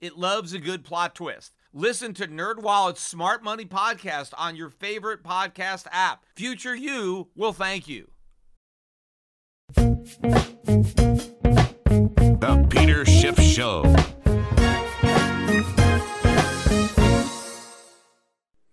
It loves a good plot twist. Listen to NerdWallet's Smart Money podcast on your favorite podcast app. Future you will thank you. The Peter Schiff Show.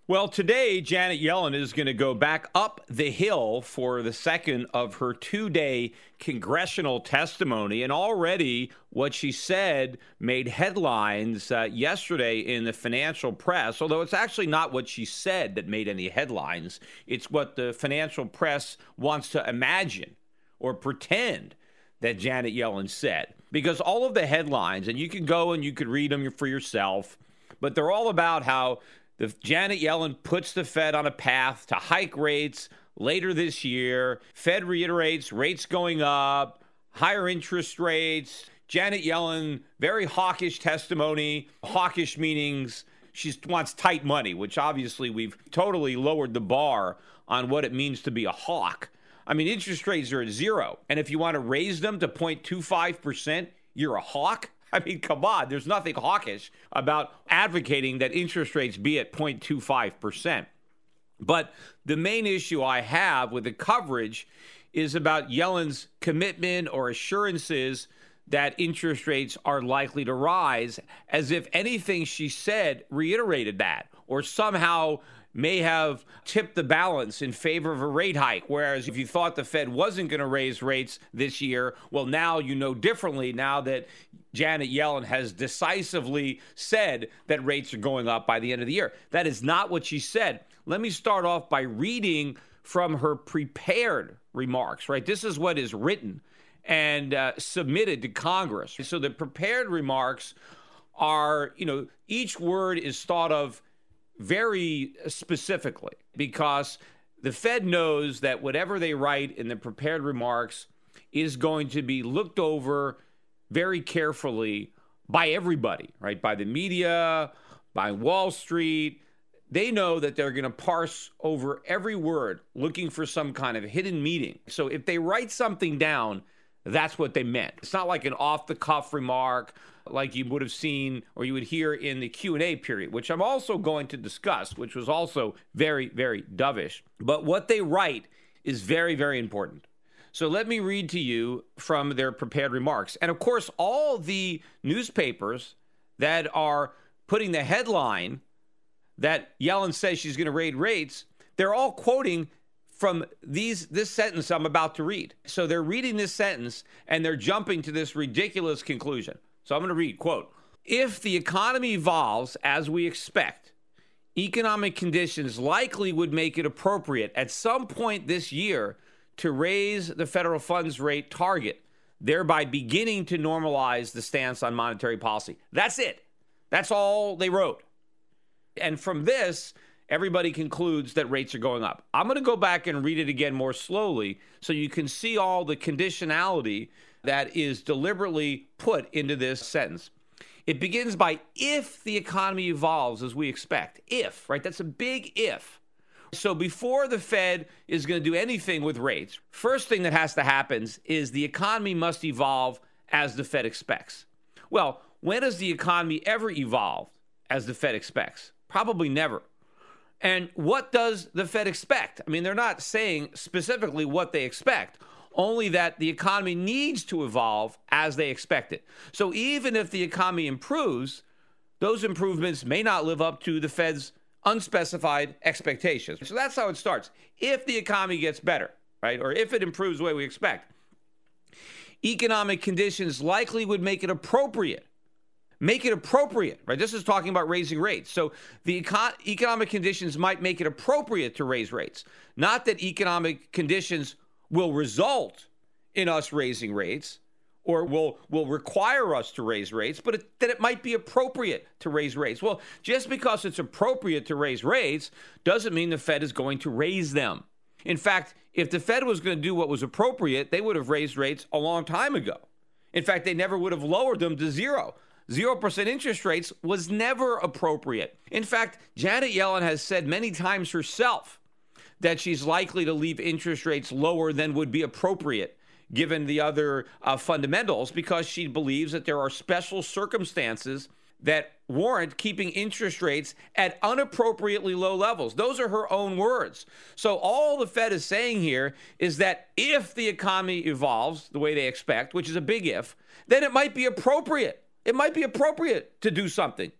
Well, today, Janet Yellen is going to go back up the hill for the second of her two day congressional testimony. And already what she said made headlines uh, yesterday in the financial press, although it's actually not what she said that made any headlines. It's what the financial press wants to imagine or pretend that Janet Yellen said. Because all of the headlines, and you can go and you could read them for yourself, but they're all about how the Janet Yellen puts the Fed on a path to hike rates later this year. Fed reiterates rates going up, higher interest rates. Janet Yellen, very hawkish testimony, hawkish meanings. She wants tight money, which obviously we've totally lowered the bar on what it means to be a hawk. I mean, interest rates are at zero. And if you want to raise them to 0.25%, you're a hawk. I mean, come on, there's nothing hawkish about advocating that interest rates be at 0.25%. But the main issue I have with the coverage is about Yellen's commitment or assurances that interest rates are likely to rise, as if anything she said reiterated that or somehow may have tipped the balance in favor of a rate hike. Whereas if you thought the Fed wasn't going to raise rates this year, well, now you know differently now that Janet Yellen has decisively said that rates are going up by the end of the year. That is not what she said. Let me start off by reading from her prepared remarks, right? This is what is written and uh, submitted to Congress. So the prepared remarks are, you know, each word is thought of very specifically because the Fed knows that whatever they write in the prepared remarks is going to be looked over very carefully by everybody, right? By the media, by Wall Street. They know that they're going to parse over every word looking for some kind of hidden meaning. So if they write something down, that's what they meant. It's not like an off the cuff remark like you would have seen or you would hear in the Q&A period, which I'm also going to discuss, which was also very very dovish. But what they write is very very important. So let me read to you from their prepared remarks. And of course, all the newspapers that are putting the headline that Yellen says she's going to raise rates, they're all quoting from these this sentence I'm about to read. So they're reading this sentence and they're jumping to this ridiculous conclusion. So I'm going to read, quote, if the economy evolves as we expect, economic conditions likely would make it appropriate at some point this year to raise the federal funds rate target, thereby beginning to normalize the stance on monetary policy. That's it. That's all they wrote. And from this, everybody concludes that rates are going up. I'm going to go back and read it again more slowly so you can see all the conditionality that is deliberately put into this sentence. It begins by if the economy evolves as we expect. If, right? That's a big if. So before the Fed is going to do anything with rates, first thing that has to happen is the economy must evolve as the Fed expects. Well, when has the economy ever evolved as the Fed expects? Probably never. And what does the Fed expect? I mean, they're not saying specifically what they expect, only that the economy needs to evolve as they expect it. So even if the economy improves, those improvements may not live up to the Fed's unspecified expectations. So that's how it starts. If the economy gets better, right, or if it improves the way we expect, economic conditions likely would make it appropriate. Make it appropriate, right? This is talking about raising rates. So the econ- economic conditions might make it appropriate to raise rates. Not that economic conditions will result in us raising rates or will will require us to raise rates, but it, that it might be appropriate to raise rates. Well, just because it's appropriate to raise rates doesn't mean the Fed is going to raise them. In fact, if the Fed was going to do what was appropriate, they would have raised rates a long time ago. In fact, they never would have lowered them to zero. 0% interest rates was never appropriate. In fact, Janet Yellen has said many times herself that she's likely to leave interest rates lower than would be appropriate given the other uh, fundamentals because she believes that there are special circumstances that warrant keeping interest rates at unappropriately low levels. Those are her own words. So, all the Fed is saying here is that if the economy evolves the way they expect, which is a big if, then it might be appropriate. It might be appropriate to do something.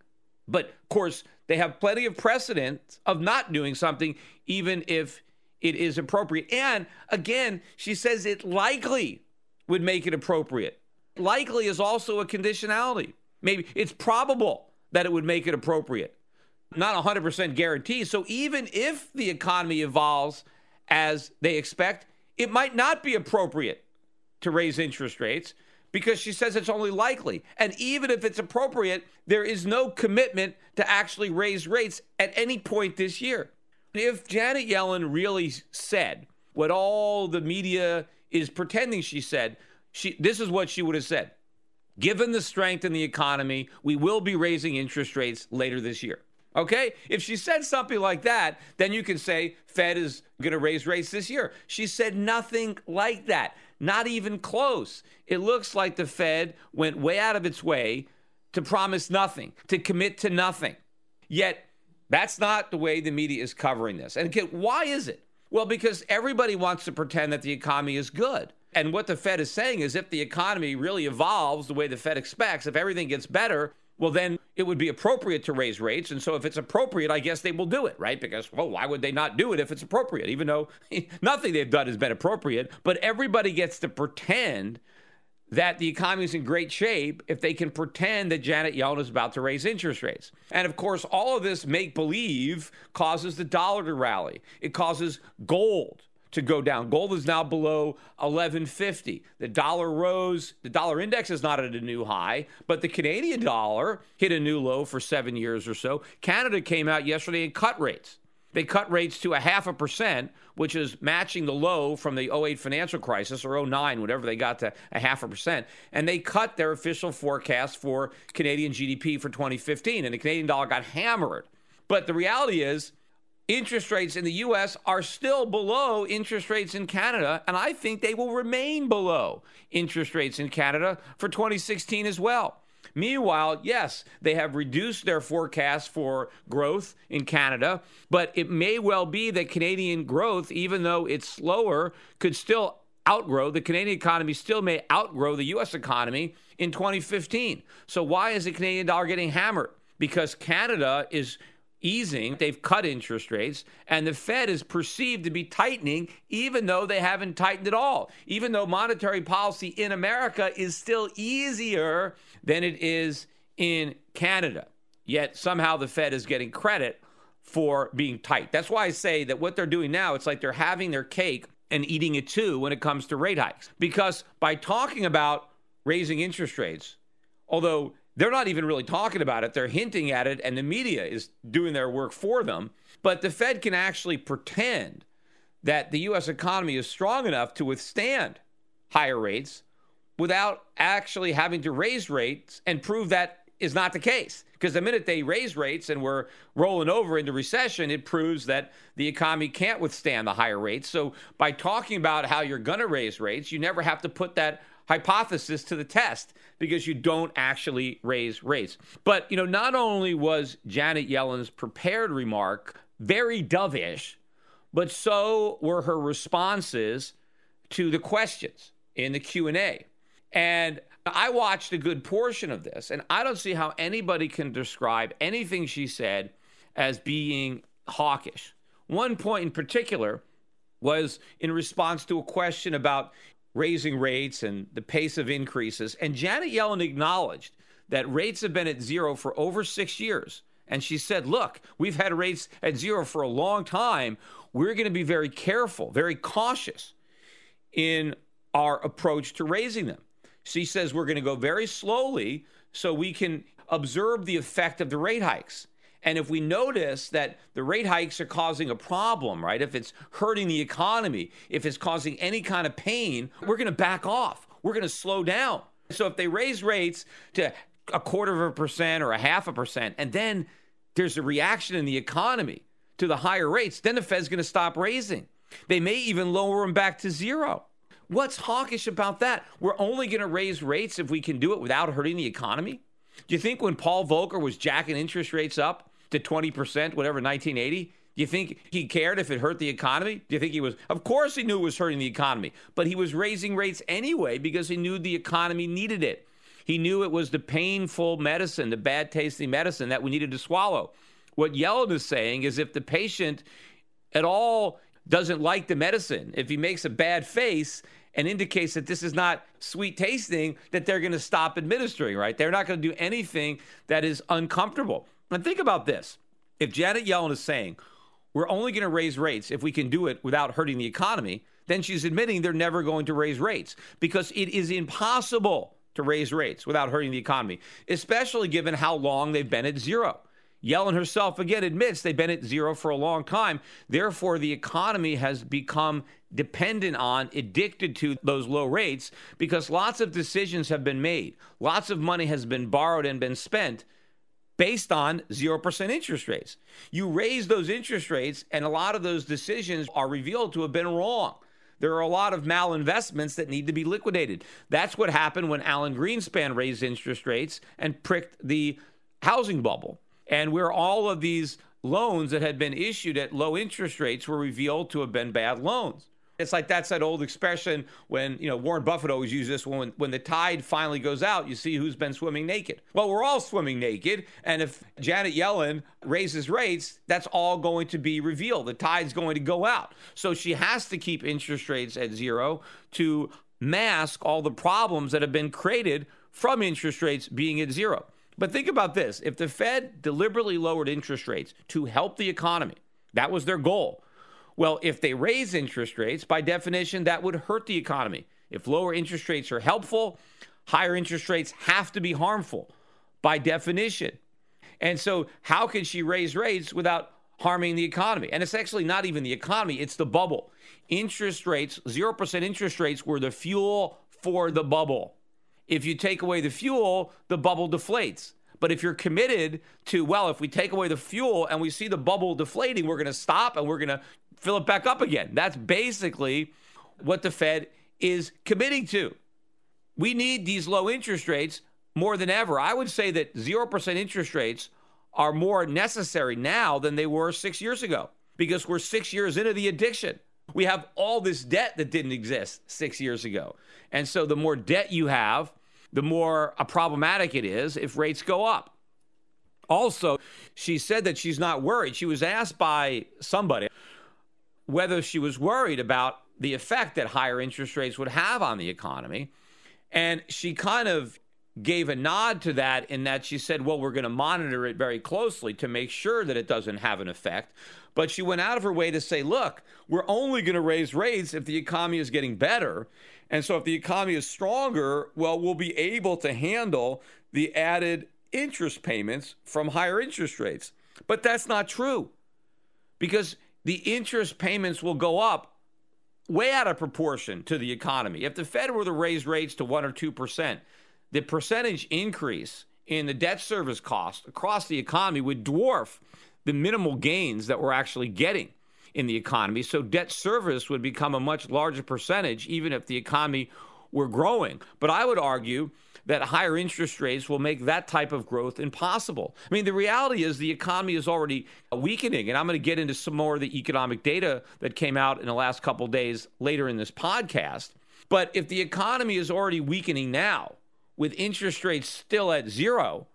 But, of course, they have plenty of precedent of not doing something, even if it is appropriate. And again, she says it likely would make it appropriate. Likely is also a conditionality. Maybe it's probable that it would make it appropriate. Not 100% guarantee. So even if the economy evolves as they expect, it might not be appropriate to raise interest rates because she says it's only likely. And even if it's appropriate, there is no commitment to actually raise rates at any point this year. If Janet Yellen really said what all the media is pretending she said, she, this is what she would have said. Given the strength in the economy, we will be raising interest rates later this year. Okay? If she said something like that, then you can say Fed is going to raise rates this year. She said nothing like that, not even close. It looks like the Fed went way out of its way to promise nothing, to commit to nothing. Yet that's not the way the media is covering this. And again, why is it? Well, because everybody wants to pretend that the economy is good. And what the Fed is saying is if the economy really evolves the way the Fed expects, if everything gets better, well, then it would be appropriate to raise rates. And so if it's appropriate, I guess they will do it, right? Because, well, why would they not do it if it's appropriate? Even though nothing they've done has been appropriate. But everybody gets to pretend that the economy is in great shape if they can pretend that Janet Yellen is about to raise interest rates. And of course, all of this make believe causes the dollar to rally. It causes gold to go down. Gold is now below 1150. The dollar rose. The dollar index is not at a new high, but the Canadian dollar hit a new low for 7 years or so. Canada came out yesterday and cut rates. They cut rates to a half a percent, which is matching the low from the 08 financial crisis or 09, whatever they got to a half a percent. And they cut their official forecast for Canadian GDP for 2015, and the Canadian dollar got hammered. But the reality is, interest rates in the US are still below interest rates in Canada, and I think they will remain below interest rates in Canada for 2016 as well. Meanwhile, yes, they have reduced their forecast for growth in Canada, but it may well be that Canadian growth, even though it's slower, could still outgrow, the Canadian economy still may outgrow the US economy in 2015. So, why is the Canadian dollar getting hammered? Because Canada is easing, they've cut interest rates, and the Fed is perceived to be tightening, even though they haven't tightened at all. Even though monetary policy in America is still easier than it is in Canada. Yet somehow the Fed is getting credit for being tight. That's why I say that what they're doing now, it's like they're having their cake and eating it too when it comes to rate hikes. Because by talking about raising interest rates, although they're not even really talking about it. They're hinting at it, and the media is doing their work for them. But the Fed can actually pretend that the U.S. economy is strong enough to withstand higher rates without actually having to raise rates and prove that is not the case. Because the minute they raise rates and we're rolling over into recession, it proves that the economy can't withstand the higher rates. So by talking about how you're going to raise rates, you never have to put that hypothesis to the test because you don't actually raise rates. But, you know, not only was Janet Yellen's prepared remark very dovish, but so were her responses to the questions in the Q&A. And I watched a good portion of this, and I don't see how anybody can describe anything she said as being hawkish. One point in particular was in response to a question about raising rates and the pace of increases. And Janet Yellen acknowledged that rates have been at zero for over six years. And she said, look, we've had rates at zero for a long time. We're going to be very careful, very cautious in our approach to raising them. She says we're going to go very slowly so we can observe the effect of the rate hikes. And if we notice that the rate hikes are causing a problem, right? If it's hurting the economy, if it's causing any kind of pain, we're going to back off. We're going to slow down. So if they raise rates to a quarter of a percent or a half a percent, and then there's a reaction in the economy to the higher rates, then the Fed's going to stop raising. They may even lower them back to zero. What's hawkish about that? We're only going to raise rates if we can do it without hurting the economy. Do you think when Paul Volcker was jacking interest rates up to 20%, whatever, 1980, do you think he cared if it hurt the economy? Do you think he was? Of course, he knew it was hurting the economy, but he was raising rates anyway because he knew the economy needed it. He knew it was the painful medicine, the bad tasting medicine that we needed to swallow. What Yellen is saying is if the patient at all doesn't like the medicine, if he makes a bad face and indicates that this is not sweet tasting, that they're going to stop administering, right? They're not going to do anything that is uncomfortable. And think about this if Janet Yellen is saying, we're only going to raise rates if we can do it without hurting the economy, then she's admitting they're never going to raise rates because it is impossible to raise rates without hurting the economy, especially given how long they've been at zero. Yellen herself again admits they've been at zero for a long time. Therefore, the economy has become dependent on, addicted to those low rates because lots of decisions have been made. Lots of money has been borrowed and been spent based on 0% interest rates. You raise those interest rates, and a lot of those decisions are revealed to have been wrong. There are a lot of malinvestments that need to be liquidated. That's what happened when Alan Greenspan raised interest rates and pricked the housing bubble and where all of these loans that had been issued at low interest rates were revealed to have been bad loans. It's like that's that old expression when, you know, Warren Buffett always uses this when when the tide finally goes out, you see who's been swimming naked. Well, we're all swimming naked, and if Janet Yellen raises rates, that's all going to be revealed. The tide's going to go out. So she has to keep interest rates at zero to mask all the problems that have been created from interest rates being at zero. But think about this if the Fed deliberately lowered interest rates to help the economy, that was their goal. Well, if they raise interest rates, by definition, that would hurt the economy. If lower interest rates are helpful, higher interest rates have to be harmful by definition. And so, how can she raise rates without harming the economy? And it's actually not even the economy, it's the bubble. Interest rates, 0% interest rates, were the fuel for the bubble. If you take away the fuel, the bubble deflates. But if you're committed to, well, if we take away the fuel and we see the bubble deflating, we're going to stop and we're going to fill it back up again. That's basically what the Fed is committing to. We need these low interest rates more than ever. I would say that 0% interest rates are more necessary now than they were six years ago because we're six years into the addiction. We have all this debt that didn't exist six years ago. And so the more debt you have, the more uh, problematic it is if rates go up. Also, she said that she's not worried. She was asked by somebody whether she was worried about the effect that higher interest rates would have on the economy. And she kind of gave a nod to that in that she said, well, we're going to monitor it very closely to make sure that it doesn't have an effect. But she went out of her way to say, look, we're only going to raise rates if the economy is getting better. And so if the economy is stronger, well, we'll be able to handle the added interest payments from higher interest rates. But that's not true because the interest payments will go up way out of proportion to the economy. If the Fed were to raise rates to 1 or 2%, the percentage increase in the debt service cost across the economy would dwarf the minimal gains that we're actually getting in the economy. So debt service would become a much larger percentage, even if the economy were growing. But I would argue that higher interest rates will make that type of growth impossible. I mean, the reality is the economy is already weakening, and I'm going to get into some more of the economic data that came out in the last couple days later in this podcast. But if the economy is already weakening now, with interest rates still at zero,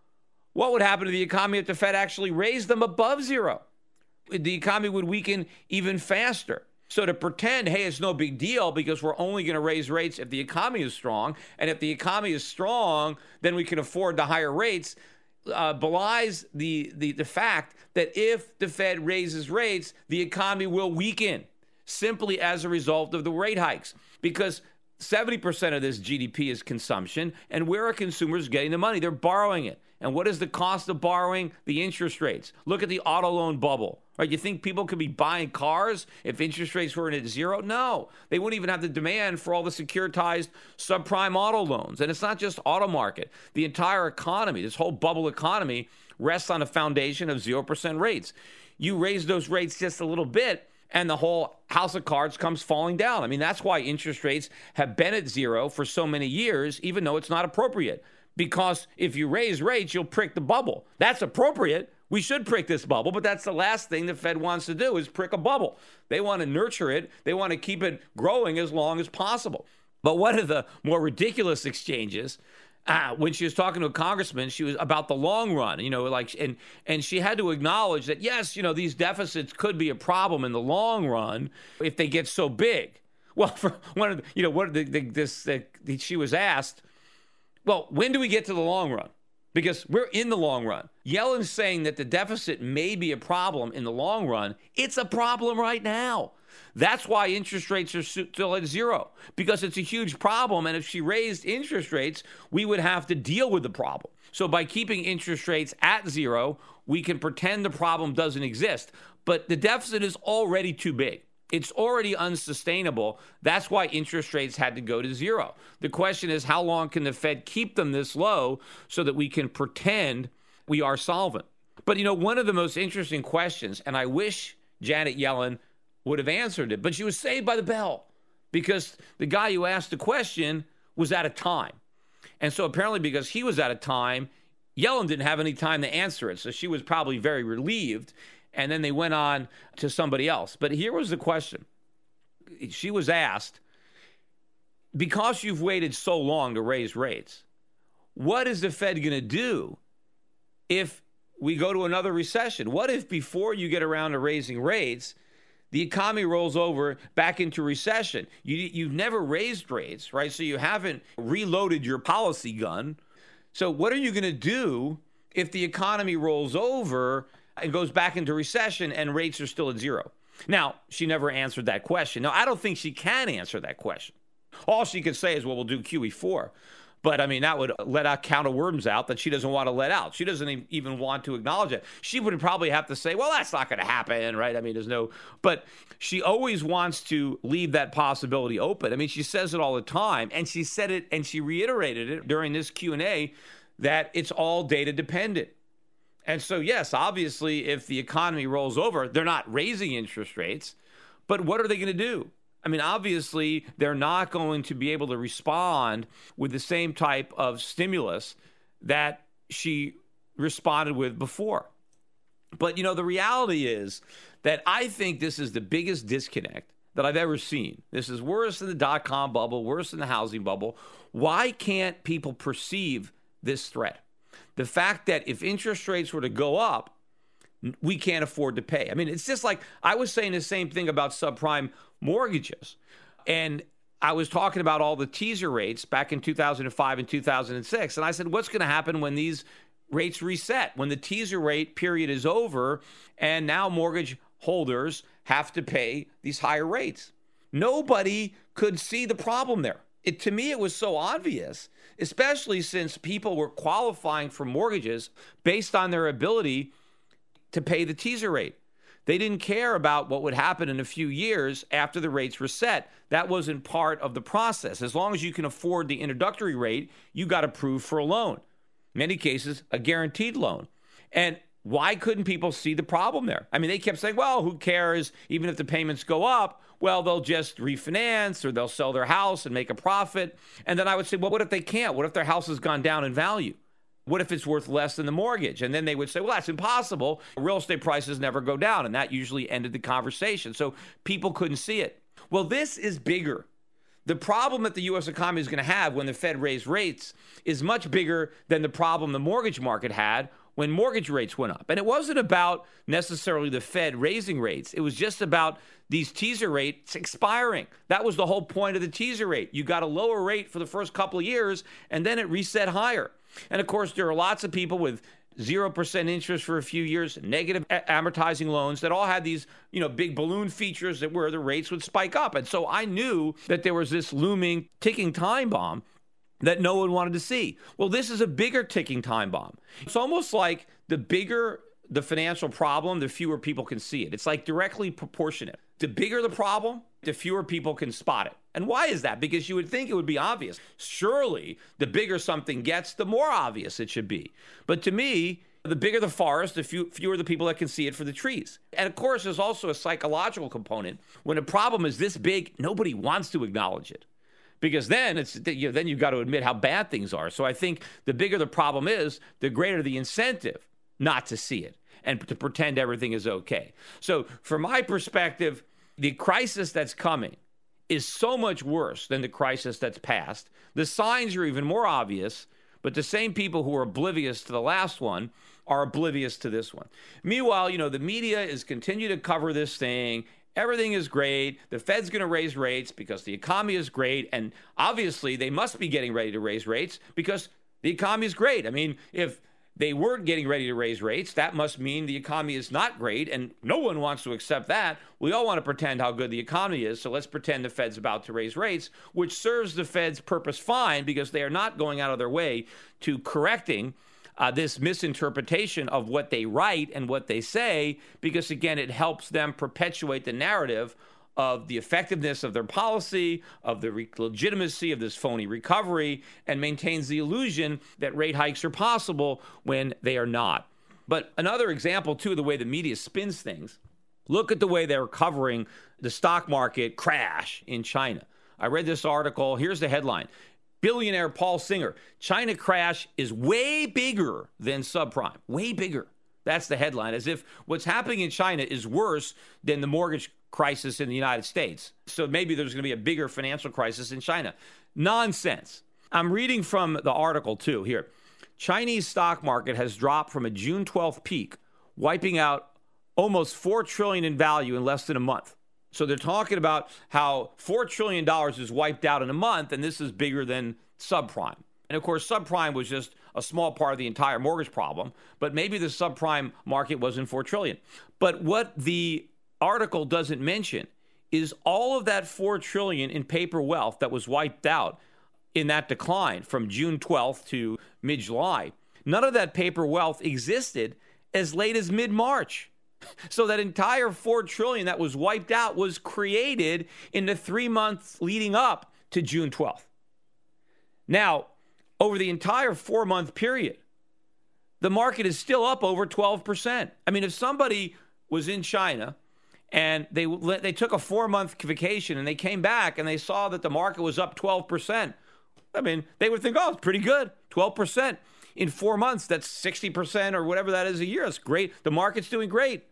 what would happen to the economy if the Fed actually raised them above zero? The economy would weaken even faster. So to pretend, hey, it's no big deal because we're only going to raise rates if the economy is strong, and if the economy is strong, then we can afford the higher rates, uh, belies the, the the fact that if the Fed raises rates, the economy will weaken simply as a result of the rate hikes. Because 70% of this GDP is consumption. And where are consumers getting the money? They're borrowing it. And what is the cost of borrowing? The interest rates. Look at the auto loan bubble. Right? You think people could be buying cars if interest rates were at zero? No. They wouldn't even have the demand for all the securitized subprime auto loans. And it's not just auto market. The entire economy, this whole bubble economy, rests on a foundation of 0% rates. You raise those rates just a little bit, and the whole house of cards comes falling down. I mean, that's why interest rates have been at zero for so many years, even though it's not appropriate. Because if you raise rates, you'll prick the bubble. That's appropriate. We should prick this bubble, but that's the last thing the Fed wants to do is prick a bubble. They want to nurture it. They want to keep it growing as long as possible. But one of the more ridiculous exchanges uh, when she was talking to a congressman, she was about the long run, you know, like, and and she had to acknowledge that yes, you know, these deficits could be a problem in the long run if they get so big. Well, for one of the, you know, what the, the, this the, she was asked, well, when do we get to the long run? Because we're in the long run. Yellen's saying that the deficit may be a problem in the long run. It's a problem right now. That's why interest rates are still at zero because it's a huge problem. And if she raised interest rates, we would have to deal with the problem. So by keeping interest rates at zero, we can pretend the problem doesn't exist. But the deficit is already too big. It's already unsustainable. That's why interest rates had to go to zero. The question is how long can the Fed keep them this low so that we can pretend we are solvent? But you know, one of the most interesting questions, and I wish Janet Yellen would have answered it. But she was saved by the bell because the guy who asked the question was out of time. And so apparently, because he was out of time, Yellen didn't have any time to answer it. So she was probably very relieved. And then they went on to somebody else. But here was the question she was asked, because you've waited so long to raise rates, what is the Fed going to do if we go to another recession? What if before you get around to raising rates, the economy rolls over back into recession. You, you've never raised rates, right? So you haven't reloaded your policy gun. So what are you going to do if the economy rolls over and goes back into recession and rates are still at zero? Now, she never answered that question. Now, I don't think she can answer that question. All she could say is, well, we'll do QE4. But I mean, that would let out counter worms out that she doesn't want to let out. She doesn't even want to acknowledge it. She would probably have to say, well, that's not going to happen, right? I mean, there's no, but she always wants to leave that possibility open. I mean, she says it all the time, and she said it and she reiterated it during this Q&A that it's all data dependent. And so, yes, obviously, if the economy rolls over, they're not raising interest rates, but what are they going to do? I mean, obviously, they're not going to be able to respond with the same type of stimulus that she responded with before. But, you know, the reality is that I think this is the biggest disconnect that I've ever seen. This is worse than the dot com bubble, worse than the housing bubble. Why can't people perceive this threat? The fact that if interest rates were to go up, we can't afford to pay. I mean, it's just like I was saying the same thing about subprime mortgages. And I was talking about all the teaser rates back in 2005 and 2006. And I said, what's going to happen when these rates reset, when the teaser rate period is over, and now mortgage holders have to pay these higher rates? Nobody could see the problem there. It, to me, it was so obvious, especially since people were qualifying for mortgages based on their ability to pay the teaser rate. They didn't care about what would happen in a few years after the rates were set. That wasn't part of the process. As long as you can afford the introductory rate, you got approved for a loan. In many cases, a guaranteed loan. And why couldn't people see the problem there? I mean, they kept saying, well, who cares? Even if the payments go up, well, they'll just refinance or they'll sell their house and make a profit. And then I would say, well, what if they can't? What if their house has gone down in value? What if it's worth less than the mortgage? And then they would say, well, that's impossible. Real estate prices never go down. And that usually ended the conversation. So people couldn't see it. Well, this is bigger. The problem that the U.S. economy is going to have when the Fed raised rates is much bigger than the problem the mortgage market had when mortgage rates went up. And it wasn't about necessarily the Fed raising rates, it was just about these teaser rates expiring. That was the whole point of the teaser rate. You got a lower rate for the first couple of years, and then it reset higher. And of course, there are lots of people with 0% interest for a few years, negative amortizing loans that all had these, you know, big balloon features that where the rates would spike up. And so I knew that there was this looming ticking time bomb that no one wanted to see. Well, this is a bigger ticking time bomb. It's almost like the bigger the financial problem, the fewer people can see it. It's like directly proportionate. The bigger the problem, the fewer people can spot it. And why is that? Because you would think it would be obvious. Surely, the bigger something gets, the more obvious it should be. But to me, the bigger the forest, the few, fewer the people that can see it for the trees. And of course, there's also a psychological component. When a problem is this big, nobody wants to acknowledge it because then it's you know, then you've got to admit how bad things are. So I think the bigger the problem is, the greater the incentive not to see it and to pretend everything is okay. So from my perspective, the crisis that's coming is so much worse than the crisis that's passed. The signs are even more obvious, but the same people who are oblivious to the last one are oblivious to this one. Meanwhile, you know, the media is continue to cover this thing. Everything is great. The Fed's going to raise rates because the economy is great. And obviously, they must be getting ready to raise rates because the economy is great. I mean, if they weren't getting ready to raise rates. That must mean the economy is not great, and no one wants to accept that. We all want to pretend how good the economy is, so let's pretend the Fed's about to raise rates, which serves the Fed's purpose fine because they are not going out of their way to correcting. Uh, this misinterpretation of what they write and what they say, because again, it helps them perpetuate the narrative of the effectiveness of their policy, of the re- legitimacy of this phony recovery, and maintains the illusion that rate hikes are possible when they are not. But another example, too, of the way the media spins things look at the way they're covering the stock market crash in China. I read this article. Here's the headline Billionaire Paul Singer China crash is way bigger than subprime, way bigger. That's the headline, as if what's happening in China is worse than the mortgage crisis in the United States. So maybe there's going to be a bigger financial crisis in China. Nonsense. I'm reading from the article too here. Chinese stock market has dropped from a June 12th peak, wiping out almost 4 trillion in value in less than a month. So they're talking about how 4 trillion dollars is wiped out in a month and this is bigger than subprime. And of course, subprime was just a small part of the entire mortgage problem, but maybe the subprime market wasn't 4 trillion. But what the article doesn't mention is all of that 4 trillion in paper wealth that was wiped out in that decline from June 12th to mid-July. None of that paper wealth existed as late as mid-March. So that entire 4 trillion that was wiped out was created in the 3 months leading up to June 12th. Now, over the entire 4-month period, the market is still up over 12%. I mean, if somebody was in China and they they took a four month vacation and they came back and they saw that the market was up 12%. I mean, they would think, oh, it's pretty good. 12% in four months. That's 60% or whatever that is a year. That's great. The market's doing great.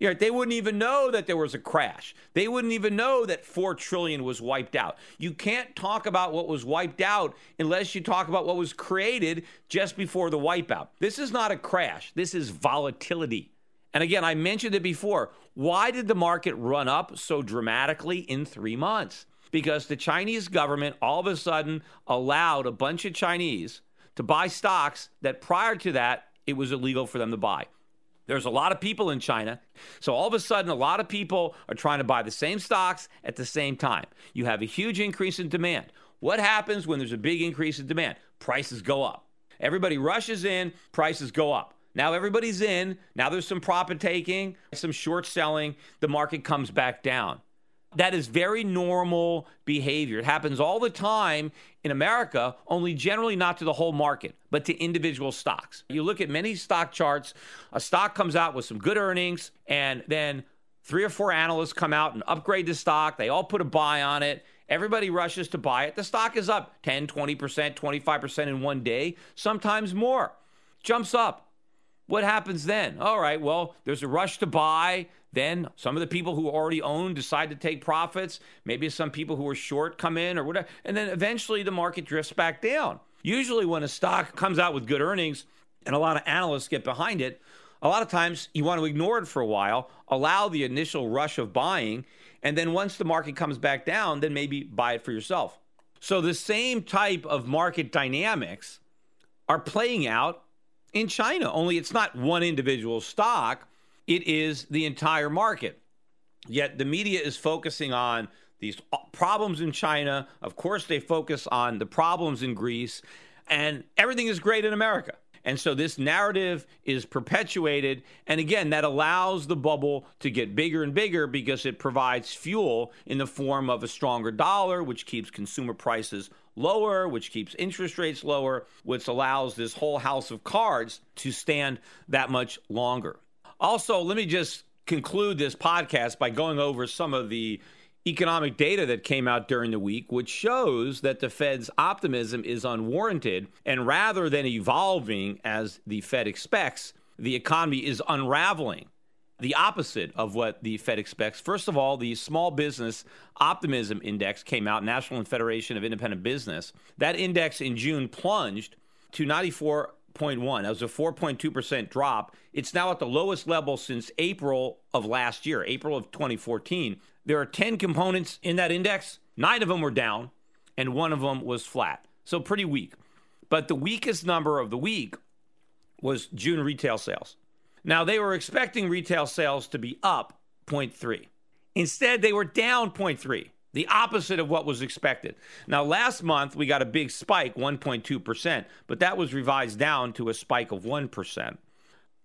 Know, they wouldn't even know that there was a crash. They wouldn't even know that 4 trillion was wiped out. You can't talk about what was wiped out unless you talk about what was created just before the wipeout. This is not a crash. This is volatility. And again, I mentioned it before. Why did the market run up so dramatically in three months? Because the Chinese government all of a sudden allowed a bunch of Chinese to buy stocks that prior to that it was illegal for them to buy. There's a lot of people in China. So all of a sudden, a lot of people are trying to buy the same stocks at the same time. You have a huge increase in demand. What happens when there's a big increase in demand? Prices go up. Everybody rushes in, prices go up. Now everybody's in. Now there's some profit taking, some short selling. The market comes back down. That is very normal behavior. It happens all the time in America, only generally not to the whole market, but to individual stocks. You look at many stock charts, a stock comes out with some good earnings, and then three or four analysts come out and upgrade the stock. They all put a buy on it. Everybody rushes to buy it. The stock is up 10, 20%, 25% in one day, sometimes more. Jumps up. What happens then? All right, well, there's a rush to buy. Then some of the people who already own decide to take profits. Maybe some people who are short come in or whatever. And then eventually the market drifts back down. Usually, when a stock comes out with good earnings and a lot of analysts get behind it, a lot of times you want to ignore it for a while, allow the initial rush of buying, and then once the market comes back down, then maybe buy it for yourself. So the same type of market dynamics are playing out in China, only it's not one individual stock, it is the entire market. Yet the media is focusing on these uh, problems in China. Of course, they focus on the problems in Greece, and everything is great in America. And so this narrative is perpetuated. And again, that allows the bubble to get bigger and bigger because it provides fuel in the form of a stronger dollar, which keeps consumer prices lower, which keeps interest rates lower, which allows this whole house of cards to stand that much longer. Also, let me just conclude this podcast by going over some of the economic data that came out during the week, which shows that the Fed's optimism is unwarranted. And rather than evolving as the Fed expects, the economy is unraveling. The opposite of what the Fed expects. First of all, the Small Business Optimism Index came out, National Federation of Independent Business. That index in June plunged to 94.1. That was a 4.2% drop. It's now at the lowest level since April of last year, April of 2014. There are 10 components in that index. Nine of them were down, and one of them was flat. So pretty weak. But the weakest number of the week was June retail sales. Now, they were expecting retail sales to be up 0.3. Instead, they were down 0.3, the opposite of what was expected. Now, last month, we got a big spike, 1.2%, but that was revised down to a spike of 1%.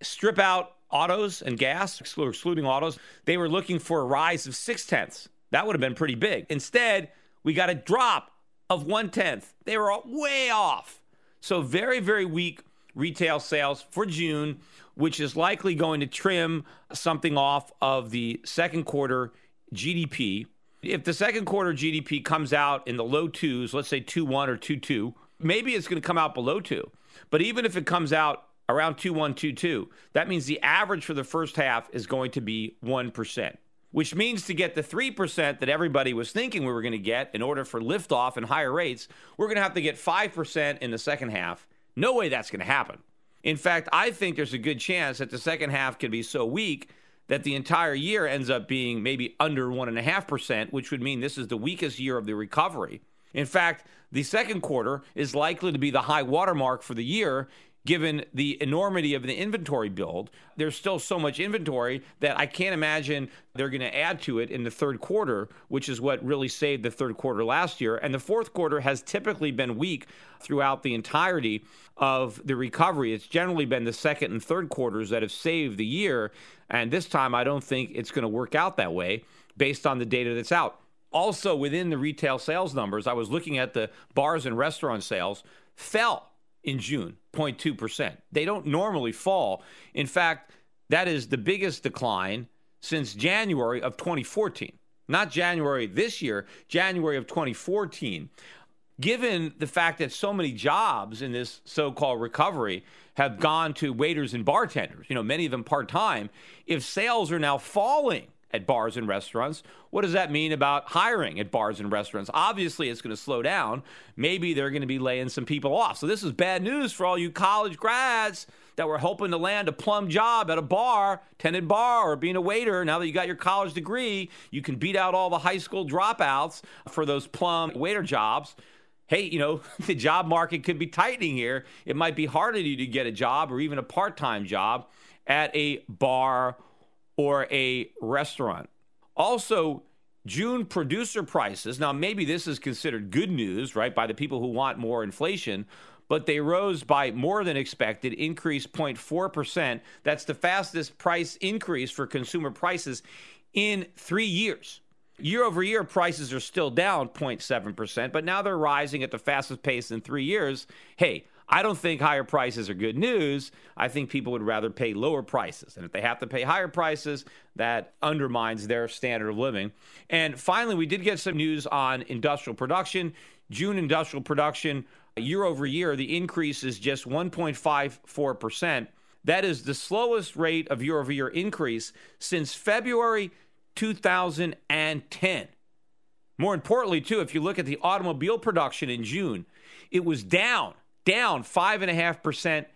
Strip out autos and gas, excluding autos, they were looking for a rise of six tenths. That would have been pretty big. Instead, we got a drop of one tenth. They were way off. So, very, very weak retail sales for June, which is likely going to trim something off of the second quarter GDP. If the second quarter GDP comes out in the low twos, let's say 2 1 or 2 2, maybe it's going to come out below 2. But even if it comes out around 2122. That means the average for the first half is going to be 1%, which means to get the 3% that everybody was thinking we were going to get in order for liftoff and higher rates, we're going to have to get 5% in the second half. No way that's going to happen. In fact, I think there's a good chance that the second half could be so weak that the entire year ends up being maybe under 1.5%, which would mean this is the weakest year of the recovery. In fact, the second quarter is likely to be the high watermark for the year given the enormity of the inventory build. There's still so much inventory that I can't imagine they're going to add to it in the third quarter, which is what really saved the third quarter last year. And the fourth quarter has typically been weak throughout the entirety of the recovery. It's generally been the second and third quarters that have saved the year. And this time, I don't think it's going to work out that way based on the data that's out. Also, within the retail sales numbers, I was looking at the bars and restaurant sales fell in June, 0.2%. They don't normally fall. In fact, that is the biggest decline since January of 2014. Not January this year, January of 2014. Given the fact that so many jobs in this so called recovery have gone to waiters and bartenders, you know, many of them part time, if sales are now falling at bars and restaurants. What does that mean about hiring at bars and restaurants? Obviously, it's going to slow down. Maybe they're going to be laying some people off. So, this is bad news for all you college grads that were hoping to land a plum job at a bar, tenant bar, or being a waiter. Now that you got your college degree, you can beat out all the high school dropouts for those plum waiter jobs. Hey, you know, the job market could be tightening here. It might be harder to get a job or even a part time job at a bar or a restaurant. Also, June producer prices. Now, maybe this is considered good news, right, by the people who want more inflation, but they rose by more than expected, increased 0.4%. That's the fastest price increase for consumer prices in three years. Year over year, prices are still down 0.7%, but now they're rising at the fastest pace in three years. Hey, I don't think higher prices are good news. I think people would rather pay lower prices. And if they have to pay higher prices, that undermines their standard of living. And finally, we did get some news on industrial production. June industrial production, year over year, the increase is just 1.54%. That is the slowest rate of year over year increase since February 2010. More importantly, too, if you look at the automobile production in June, it was down down 5.5%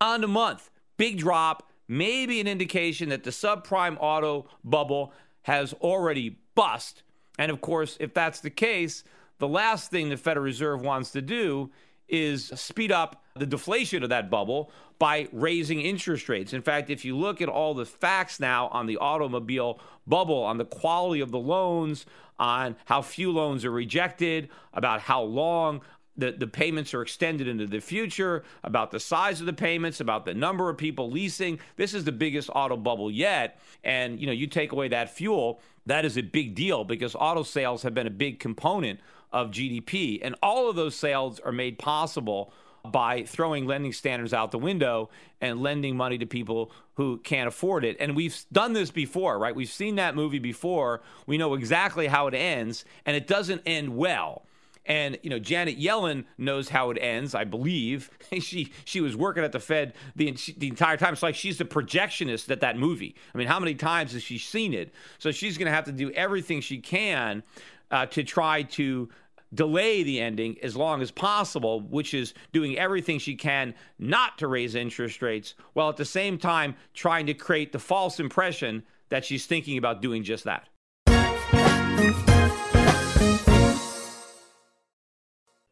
on the month. Big drop, maybe an indication that the subprime auto bubble has already bust. And of course, if that's the case, the last thing the Federal Reserve wants to do is speed up the deflation of that bubble by raising interest rates. In fact, if you look at all the facts now on the automobile bubble, on the quality of the loans, on how few loans are rejected, about how long the, the payments are extended into the future, about the size of the payments, about the number of people leasing. This is the biggest auto bubble yet. And you know, you take away that fuel, that is a big deal because auto sales have been a big component of GDP. And all of those sales are made possible by throwing lending standards out the window and lending money to people who can't afford it. And we've done this before, right? We've seen that movie before. We know exactly how it ends, and it doesn't end well. And you know, Janet Yellen knows how it ends. I believe she she was working at the Fed the the entire time. It's like she's the projectionist at that movie. I mean, how many times has she seen it? So she's going to have to do everything she can uh, to try to delay the ending as long as possible, which is doing everything she can not to raise interest rates, while at the same time trying to create the false impression that she's thinking about doing just that.